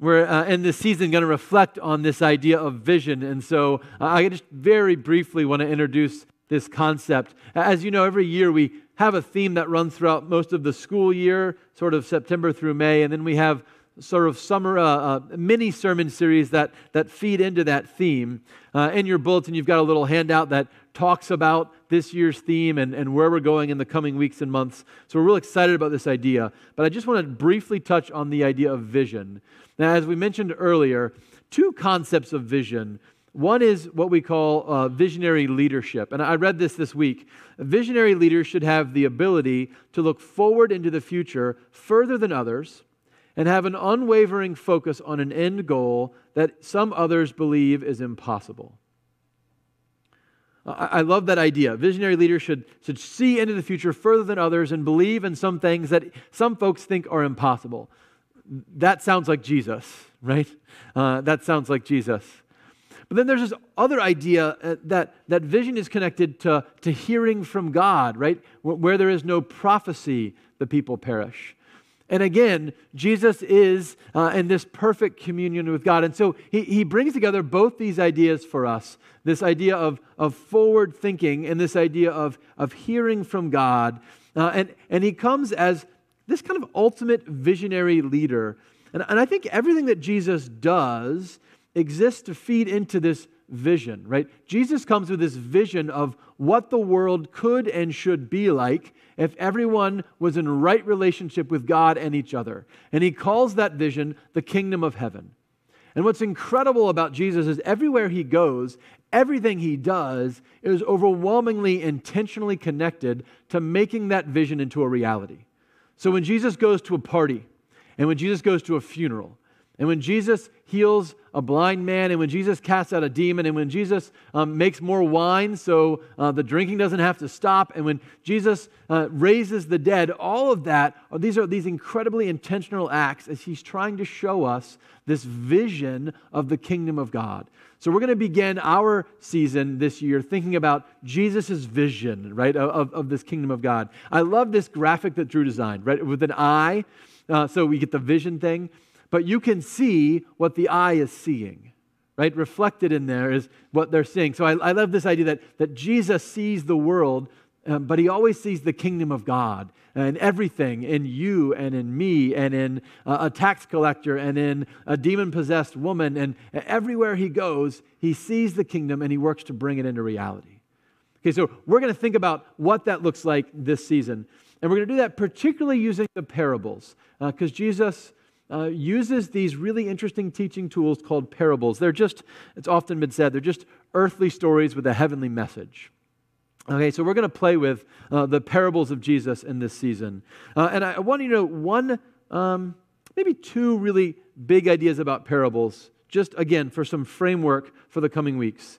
we're uh, in this season going to reflect on this idea of vision. And so uh, I just very briefly want to introduce this concept. As you know, every year we have a theme that runs throughout most of the school year, sort of September through May, and then we have sort of summer uh, uh, mini sermon series that, that feed into that theme. Uh, in your bulletin, you've got a little handout that talks about this year's theme and, and where we're going in the coming weeks and months. So we're really excited about this idea. But I just want to briefly touch on the idea of vision. Now, as we mentioned earlier, two concepts of vision. One is what we call uh, visionary leadership. And I read this this week. Visionary leaders should have the ability to look forward into the future further than others and have an unwavering focus on an end goal that some others believe is impossible. I love that idea. Visionary leaders should, should see into the future further than others and believe in some things that some folks think are impossible. That sounds like Jesus, right? Uh, that sounds like Jesus. But then there's this other idea uh, that, that vision is connected to, to hearing from God, right? Where there is no prophecy, the people perish. And again, Jesus is uh, in this perfect communion with God. And so he, he brings together both these ideas for us this idea of, of forward thinking and this idea of, of hearing from God. Uh, and, and he comes as this kind of ultimate visionary leader. And, and I think everything that Jesus does exists to feed into this vision, right? Jesus comes with this vision of what the world could and should be like if everyone was in right relationship with God and each other. And he calls that vision the kingdom of heaven. And what's incredible about Jesus is everywhere he goes, everything he does is overwhelmingly intentionally connected to making that vision into a reality. So when Jesus goes to a party, and when Jesus goes to a funeral, and when Jesus heals a blind man, and when Jesus casts out a demon, and when Jesus um, makes more wine so uh, the drinking doesn't have to stop, and when Jesus uh, raises the dead, all of that, these are these incredibly intentional acts as he's trying to show us this vision of the kingdom of God. So we're going to begin our season this year thinking about Jesus' vision, right, of, of this kingdom of God. I love this graphic that Drew designed, right, with an eye. Uh, so we get the vision thing but you can see what the eye is seeing, right? Reflected in there is what they're seeing. So I, I love this idea that, that Jesus sees the world, um, but he always sees the kingdom of God and everything in you and in me and in uh, a tax collector and in a demon possessed woman. And everywhere he goes, he sees the kingdom and he works to bring it into reality. Okay, so we're going to think about what that looks like this season. And we're going to do that particularly using the parables, because uh, Jesus uh, uses these really interesting teaching tools called parables. They're just, it's often been said, they're just earthly stories with a heavenly message. Okay, so we're going to play with uh, the parables of Jesus in this season. Uh, and I, want you to know one, um, maybe two really big ideas about parables, just again for some framework for the coming weeks.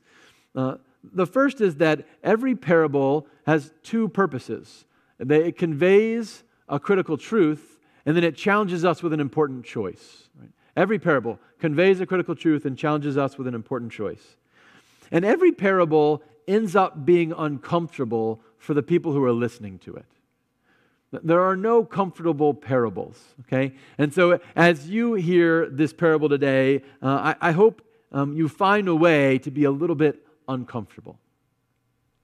Uh, the first is that every parable has two purposes it conveys a critical truth and then it challenges us with an important choice. Right? Every parable conveys a critical truth and challenges us with an important choice. And every parable ends up being uncomfortable for the people who are listening to it. There are no comfortable parables, okay? And so as you hear this parable today, uh, I, I, hope um, you find a way to be a little bit uncomfortable.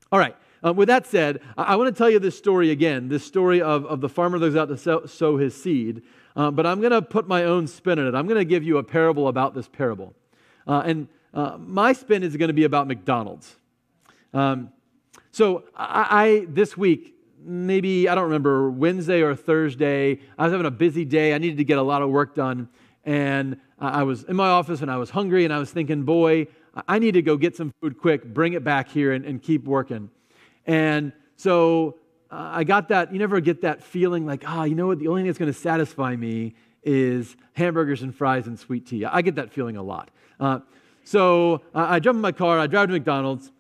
All right, uh, with that said, I, I want to tell you this story again this story of, of the farmer that goes out to sow, sow his seed. Uh, but I'm going to put my own spin on it. I'm going to give you a parable about this parable. Uh, and uh, my spin is going to be about McDonald's. Um, so I, I, this week, maybe, I don't remember, Wednesday or Thursday, I was having a busy day. I needed to get a lot of work done. And I was in my office and I was hungry and I was thinking, boy, I need to go get some food quick, bring it back here and, and keep working. And so uh, I got that, you never get that feeling like, ah, oh, you know what, the only thing that's going to satisfy me is hamburgers and fries and sweet tea. I get that feeling a lot. Uh, so uh, I jump in my car, I drive to McDonald's.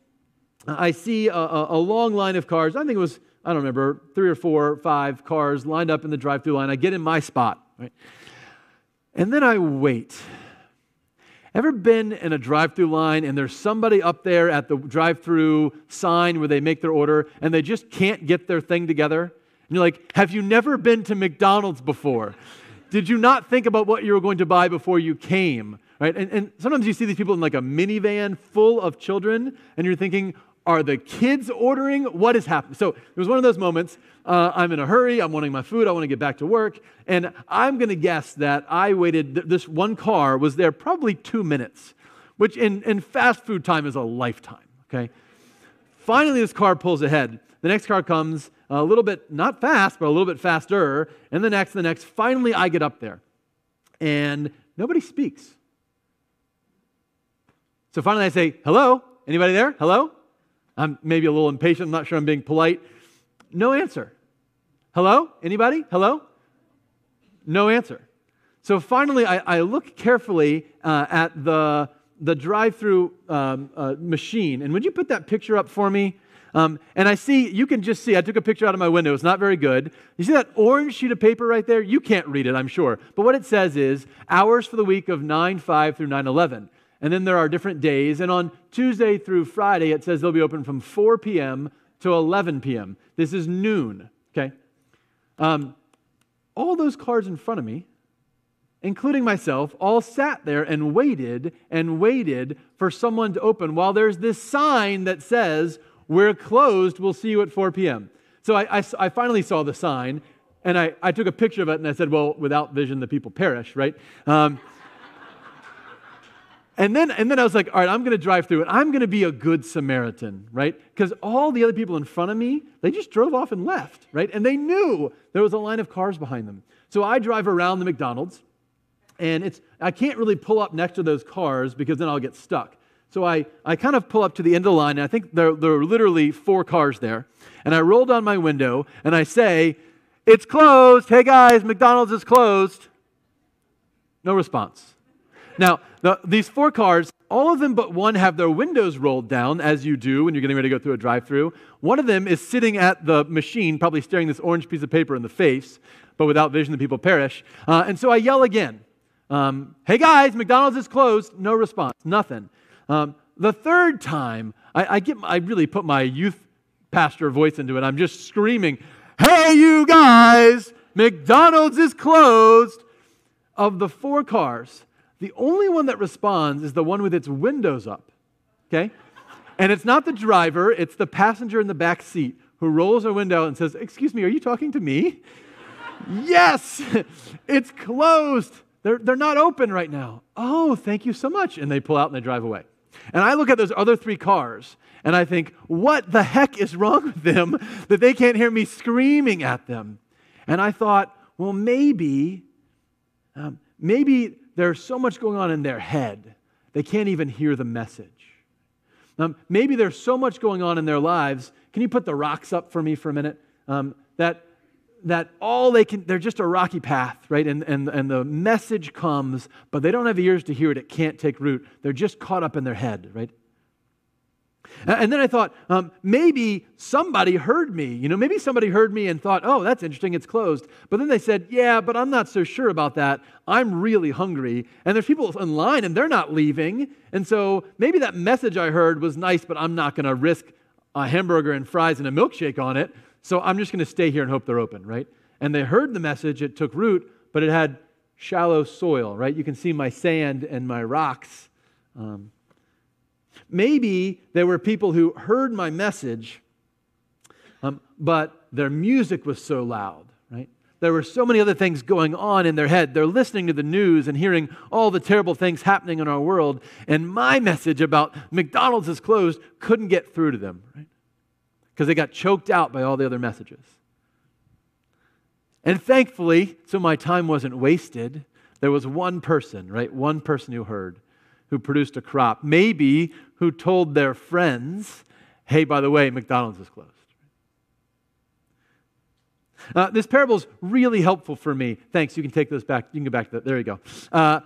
I see a, a, a, long line of cars. I think it was, I don't remember, three or four, five cars lined up in the drive through line. I get in my spot, right? And then I wait. Ever been in a drive through line and there's somebody up there at the drive through sign where they make their order and they just can't get their thing together? And you're like, have you never been to McDonald's before? Did you not think about what you were going to buy before you came? Right? And, and sometimes you see these people in like a minivan full of children, and you're thinking, are the kids ordering? What is happening? So it was one of those moments. Uh, I'm in a hurry. I'm wanting my food. I want to get back to work. And I'm going to guess that I waited, this one car was there probably two minutes, which in, in fast food time is a lifetime, okay? Finally, this car pulls ahead. The next car comes a little bit, not fast, but a little bit faster. And the next, the next. Finally, I get up there. And nobody speaks. So finally, I say, Hello? Anybody there? Hello? I'm maybe a little impatient. I'm not sure I'm being polite. No answer. Hello? Anybody? Hello? No answer. So finally, I, I look carefully uh, at the, the drive through um, uh, machine. And would you put that picture up for me? Um, and I see, you can just see, I took a picture out of my window. It's not very good. You see that orange sheet of paper right there? You can't read it, I'm sure. But what it says is hours for the week of 9 5 through 9 11. And then there are different days. And on Tuesday through Friday, it says they'll be open from 4 p.m. to 11 p.m. This is noon, okay? Um, all those cars in front of me, including myself, all sat there and waited and waited for someone to open while there's this sign that says, We're closed, we'll see you at 4 p.m. So I, I, I finally saw the sign and I, I took a picture of it and I said, Well, without vision, the people perish, right? Um, and then, and then I was like, all right, I'm going to drive through it. I'm going to be a good Samaritan, right? Because all the other people in front of me, they just drove off and left, right? And they knew there was a line of cars behind them. So I drive around the McDonald's, and it's, I can't really pull up next to those cars because then I'll get stuck. So I, I kind of pull up to the end of the line, and I think there, there are literally four cars there. And I roll down my window, and I say, It's closed. Hey guys, McDonald's is closed. No response. Now, the, these four cars, all of them but one have their windows rolled down, as you do when you're getting ready to go through a drive through. One of them is sitting at the machine, probably staring this orange piece of paper in the face, but without vision, the people perish. Uh, and so I yell again um, Hey guys, McDonald's is closed. No response, nothing. Um, the third time, I, I, get, I really put my youth pastor voice into it. I'm just screaming, Hey, you guys, McDonald's is closed. Of the four cars, the only one that responds is the one with its windows up. Okay? And it's not the driver, it's the passenger in the back seat who rolls her window and says, Excuse me, are you talking to me? yes, it's closed. They're, they're not open right now. Oh, thank you so much. And they pull out and they drive away. And I look at those other three cars and I think, what the heck is wrong with them that they can't hear me screaming at them? And I thought, well, maybe, um, maybe there's so much going on in their head, they can't even hear the message. Um, maybe there's so much going on in their lives. Can you put the rocks up for me for a minute? Um, that, that all they can, they're just a rocky path, right? And, and, and the message comes, but they don't have ears to hear it. It can't take root. They're just caught up in their head, right? And then I thought, um, maybe somebody heard me. You know, maybe somebody heard me and thought, oh, that's interesting, it's closed. But then they said, yeah, but I'm not so sure about that. I'm really hungry. And there's people in line and they're not leaving. And so maybe that message I heard was nice, but I'm not going to risk a hamburger and fries and a milkshake on it. So I'm just going to stay here and hope they're open, right? And they heard the message, it took root, but it had shallow soil, right? You can see my sand and my rocks. Um, Maybe there were people who heard my message, um, but their music was so loud, right? There were so many other things going on in their head. They're listening to the news and hearing all the terrible things happening in our world, and my message about McDonald's is closed couldn't get through to them, right? Because they got choked out by all the other messages. And thankfully, so my time wasn't wasted, there was one person, right? One person who heard who produced a crop, maybe who told their friends, hey, by the way, McDonald's is closed. Uh, this parable is really helpful for me. Thanks. You can take those back. You can go back to that. There you go. Uh,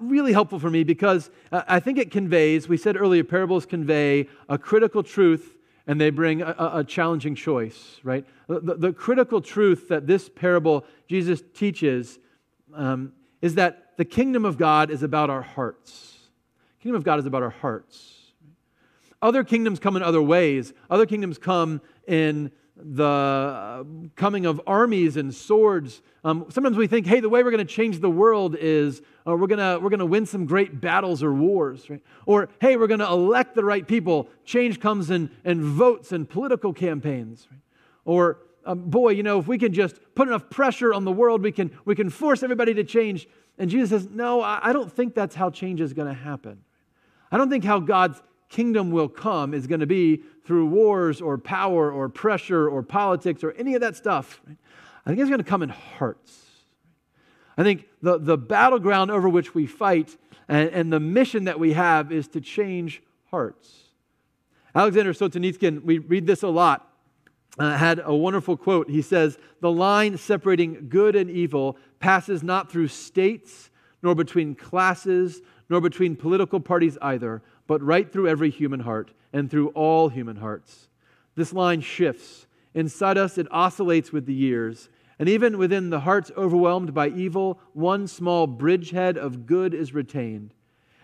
really helpful for me because uh, I think it conveys, we said earlier, parables convey a critical truth and they bring a, a challenging choice, right? The, the, critical truth that this parable Jesus teaches um, is that the kingdom of God is about our hearts kingdom of God is about our hearts. Other kingdoms come in other ways. Other kingdoms come in the uh, coming of armies and swords. Um, sometimes we think, hey, the way we're going to change the world is uh, we're going we're gonna win some great battles or wars. Right? Or, hey, we're going to elect the right people. Change comes in, in votes and political campaigns. Right? Or, um, boy, you know, if we can just put enough pressure on the world, we can, we can force everybody to change. And Jesus says, no, I, I don't think that's how change is going to happen. I don't think how God's kingdom will come is going to be through wars or power or pressure or politics or any of that stuff. I think it's going to come in hearts. I think the, the battleground over which we fight and, and the mission that we have is to change hearts. Alexander Solzhenitsyn, we read this a lot, uh, had a wonderful quote. He says, The line separating good and evil passes not through states, nor between classes, nor between political parties either, but right through every human heart and through all human hearts. This line shifts. Inside us, it oscillates with the years. And even within the hearts overwhelmed by evil, one small bridgehead of good is retained.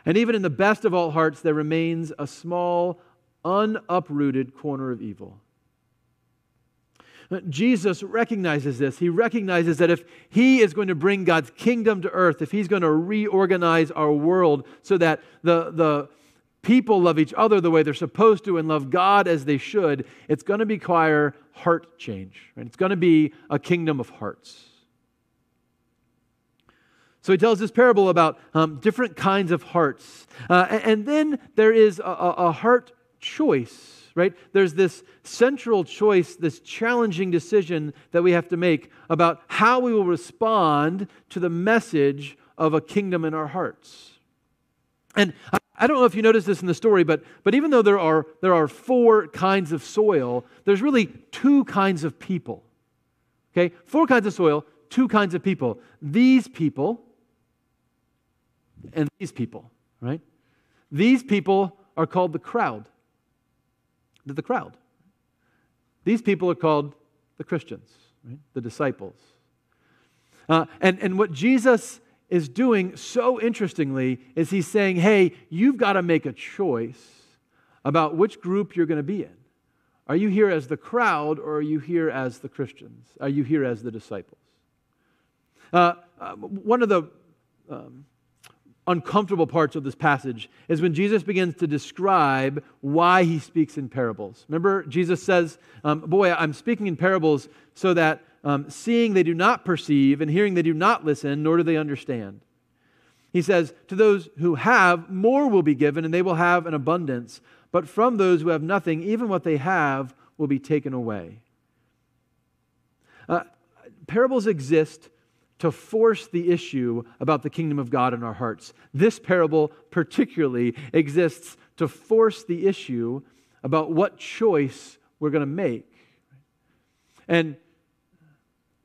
And even in the best of all hearts, there remains a small, unuprooted corner of evil. Jesus recognizes this. He recognizes that if he is going to bring God's kingdom to earth, if he's going to reorganize our world so that the, the people love each other the way they're supposed to and love God as they should, it's going to require heart change. Right? It's going to be a kingdom of hearts. So he tells this parable about um, different kinds of hearts. Uh, and, and, then there is a, a heart choice, right? There's this central choice, this challenging decision that we have to make about how we will respond to the message of a kingdom in our hearts. And I don't know if you noticed this in the story, but, but even though there are, there are four kinds of soil, there's really two kinds of people. Okay? Four kinds of soil, two kinds of people. These people and these people, right? These people are called the crowd. They're the crowd. These people are called the Christians, right? The disciples. Uh, and, and what Jesus is doing so interestingly is he's saying, hey, you've got to make a choice about which group you're going to be in. Are you here as the crowd or are you here as the Christians? Are you here as the disciples? Uh, uh, one of the um, uncomfortable parts of this passage is when Jesus begins to describe why he speaks in parables. Remember, Jesus says, um, Boy, I'm speaking in parables so that um, seeing they do not perceive, and hearing they do not listen, nor do they understand. He says, To those who have, more will be given, and they will have an abundance. But from those who have nothing, even what they have will be taken away. Uh, parables exist to force the issue about the kingdom of God in our hearts. This parable, particularly, exists to force the issue about what choice we're going to make. And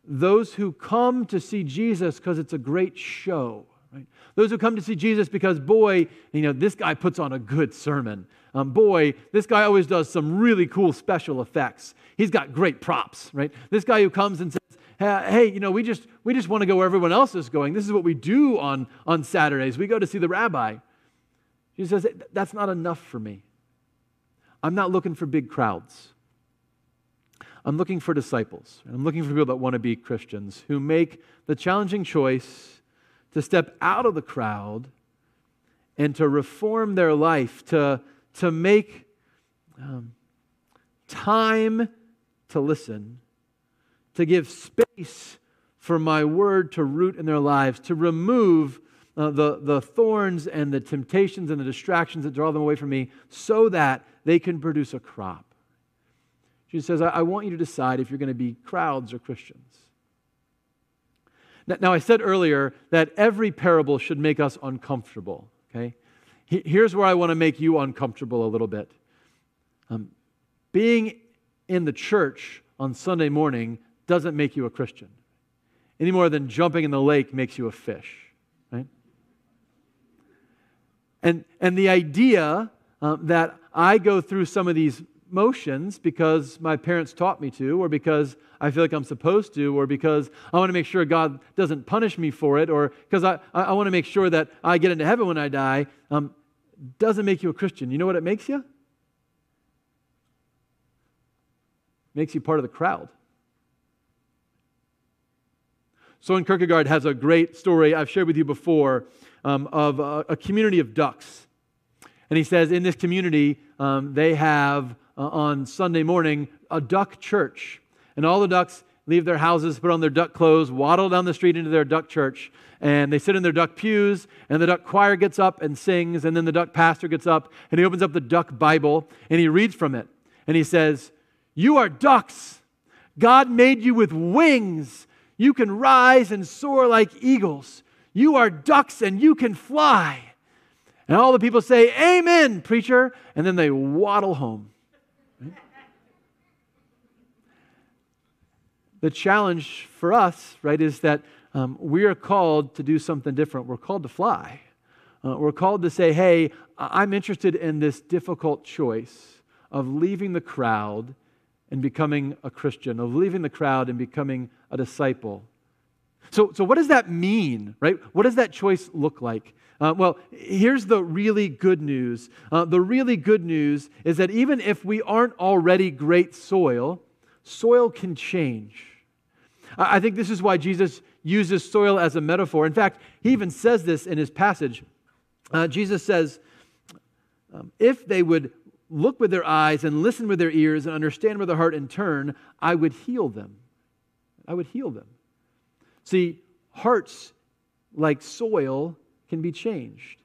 those who come to see Jesus because it's a great show. Right? Those who come to see Jesus because, boy, you know, this guy puts on a good sermon. Um, boy, this guy always does some really cool special effects. He's got great props, right? This guy who comes and says, hey, you know, we just, we just want to go where everyone else is going. This is what we do on, on Saturdays. We go to see the rabbi. Jesus says, that's not enough for me. I'm not looking for big crowds. I'm looking for disciples. I'm looking for people that want to be Christians who make the challenging choice to step out of the crowd and to reform their life, to, to make um, time to listen to give space for my word to root in their lives, to remove uh, the, the thorns and the temptations and the distractions that draw them away from me so that they can produce a crop. Jesus says, I, I want you to decide if you're going to be crowds or Christians. Now, now, I said earlier that every parable should make us uncomfortable, okay? Here's where I want to make you uncomfortable a little bit. Um, being in the church on Sunday morning doesn't make you a Christian any more than jumping in the lake makes you a fish, right? And, and the idea um, that I go through some of these motions because my parents taught me to, or because I feel like I'm supposed to, or because I want to make sure God doesn't punish me for it, or because I, I want to make sure that I get into heaven when I die, um, doesn't make you a Christian. You know what it makes you? makes you part of the crowd. Soren Kierkegaard has a great story I've shared with you before um, of a, a, community of ducks. And he says in this community, um, they have uh, on Sunday morning a duck church. And all the ducks leave their houses, put on their duck clothes, waddle down the street into their duck church, and they sit in their duck pews, and the duck choir gets up and sings, and then the duck pastor gets up and he opens up the duck Bible and he reads from it. And he says, You are ducks. God made you with wings. You can rise and soar like eagles. You are ducks and you can fly. And all the people say, Amen, preacher. And then they waddle home. the challenge for us, right, is that um, we are called to do something different. We're called to fly. Uh, we're called to say, hey, I'm interested in this difficult choice of leaving the crowd and becoming a Christian, of leaving the crowd and becoming a disciple. So, so what does that mean, right? What does that choice look like? Uh, well, here's the really good news. Uh, the really good news is that even if we aren't already great soil, soil can change. I think this is why Jesus uses soil as a metaphor. In fact, he even says this in his passage. Uh, Jesus says, um, If they would look with their eyes and listen with their ears and understand with their heart and turn, I would heal them. I would heal them. See, hearts like soil can be changed.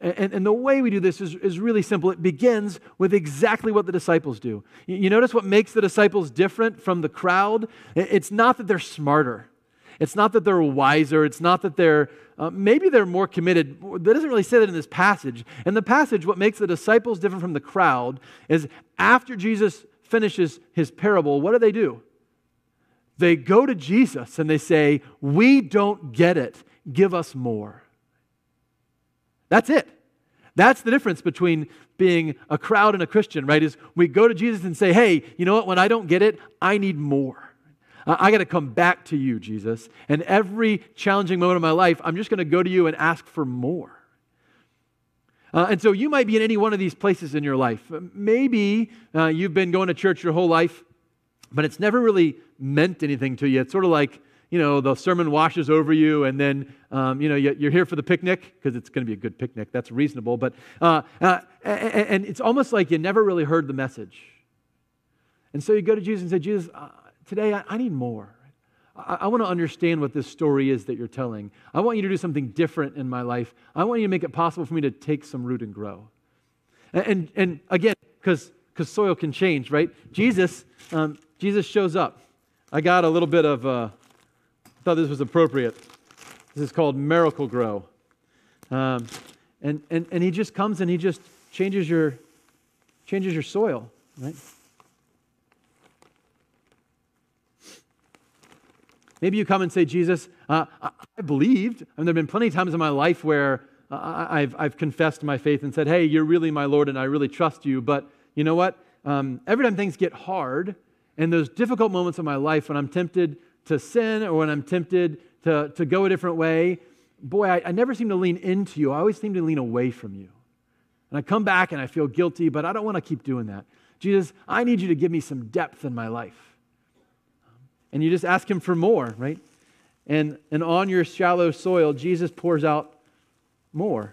And, and, the way we do this is, is really simple. It begins with exactly what the disciples do. You, you notice what makes the disciples different from the crowd? It's not that they're smarter. It's not that they're wiser. It's not that they're, uh, maybe they're more committed. That doesn't really say that in this passage. In the passage, what makes the disciples different from the crowd is after Jesus finishes his parable, what do they do? They go to Jesus and they say, We don't get it. Give us more. That's it. That's the difference between being a crowd and a Christian, right? Is we go to Jesus and say, hey, you know what? When I don't get it, I need more. I, got to come back to you, Jesus. And every challenging moment of my life, I'm just going to go to you and ask for more. Uh, and so you might be in any one of these places in your life. Maybe uh, you've been going to church your whole life, but it's never really meant anything to you. It's sort of like you know, the sermon washes over you, and then, um, you know, you're here for the picnic because it's going to be a good picnic. That's reasonable. But, uh, uh, and it's almost like you never really heard the message. And so you go to Jesus and say, Jesus, today I, I, need more. I, I want to understand what this story is that you're telling. I want you to do something different in my life. I want you to make it possible for me to take some root and grow. And, and, and again, because soil can change, right? Jesus, um, Jesus shows up. I got a little bit of uh, thought this was appropriate. This is called Miracle-Gro. Um, and, and, and he just comes and he just changes your, changes your soil, right? Maybe you come and say, Jesus, uh, I believed. Mean, there have been plenty of times in my life where uh, I've, I've confessed my faith and said, hey, you're really my Lord and I really trust you. But you know what? Um, every time things get hard, and those difficult moments of my life when I'm tempted to sin or when I'm tempted to, to go a different way, boy, I, I never seem to lean into you. I always seem to lean away from you. And I come back and I feel guilty, but I don't want to keep doing that. Jesus, I need you to give me some depth in my life. And you just ask him for more, right? And, and on your shallow soil, Jesus pours out more.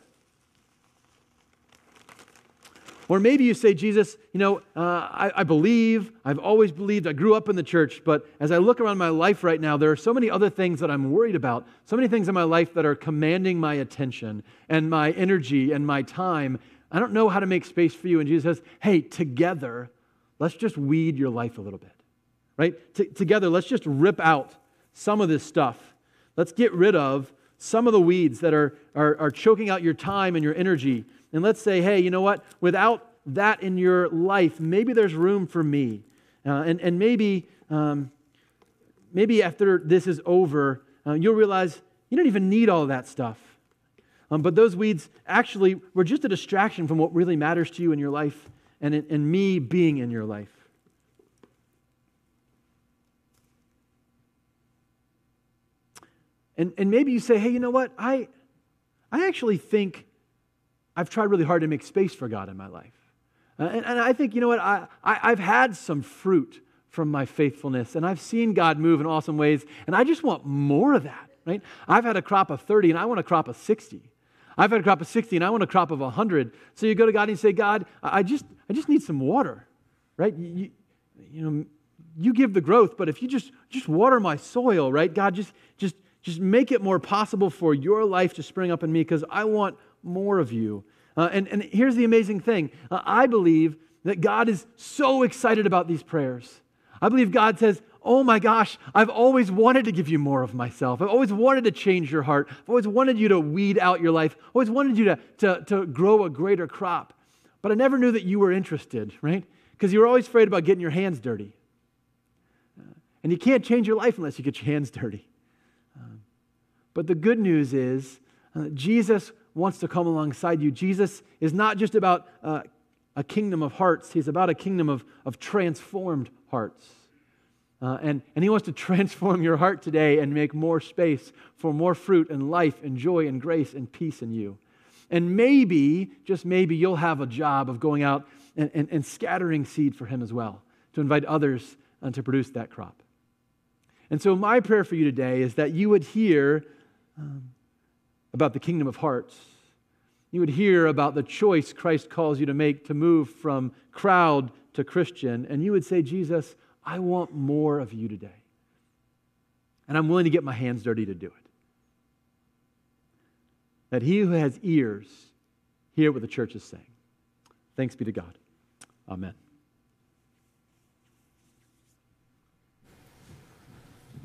Or maybe you say, Jesus, you know, uh, I, I, believe, I've always believed, I grew up in the church, but as I look around my life right now, there are so many other things that I'm worried about, so many things in my life that are commanding my attention and my energy and my time. I don't know how to make space for you. And Jesus says, hey, together, let's just weed your life a little bit, right? T- together, let's just rip out some of this stuff. Let's get rid of some of the weeds that are, are, are choking out your time and your energy and let's say, hey, you know what? Without that in your life, maybe there's room for me. Uh, and, and maybe, um, maybe after this is over, uh, you'll realize you don't even need all that stuff. Um, but those weeds actually were just a distraction from what really matters to you in your life and, and me being in your life. And, and maybe you say, hey, you know what? I, I actually think I've tried really hard to make space for God in my life. Uh, and, and, I think, you know what, I, I, I've had some fruit from my faithfulness, and I've seen God move in awesome ways, and I just want more of that, right? I've had a crop of 30, and I want a crop of 60. I've had a crop of 60, and I want a crop of 100. So you go to God and you say, God, I just, I just need some water, right? You, you know, you give the growth, but if you just, just water my soil, right? God, just, just, just make it more possible for your life to spring up in me because I want more of you. Uh, and, and here's the amazing thing uh, I believe that God is so excited about these prayers. I believe God says, Oh my gosh, I've always wanted to give you more of myself. I've always wanted to change your heart. I've always wanted you to weed out your life. I've always wanted you to, to, to grow a greater crop. But I never knew that you were interested, right? Because you were always afraid about getting your hands dirty. Uh, and you can't change your life unless you get your hands dirty. But the good news is uh, Jesus wants to come alongside you. Jesus is not just about uh, a kingdom of hearts, he's about a kingdom of, of transformed hearts. Uh, and, and he wants to transform your heart today and make more space for more fruit and life and joy and grace and peace in you. And maybe, just maybe, you'll have a job of going out and, and, and scattering seed for him as well, to invite others uh, to produce that crop. And so, my prayer for you today is that you would hear um, about the kingdom of hearts. You would hear about the choice Christ calls you to make to move from crowd to Christian, and you would say, Jesus, I want more of you today. And I'm willing to get my hands dirty to do it. That he who has ears hear what the church is saying. Thanks be to God. Amen.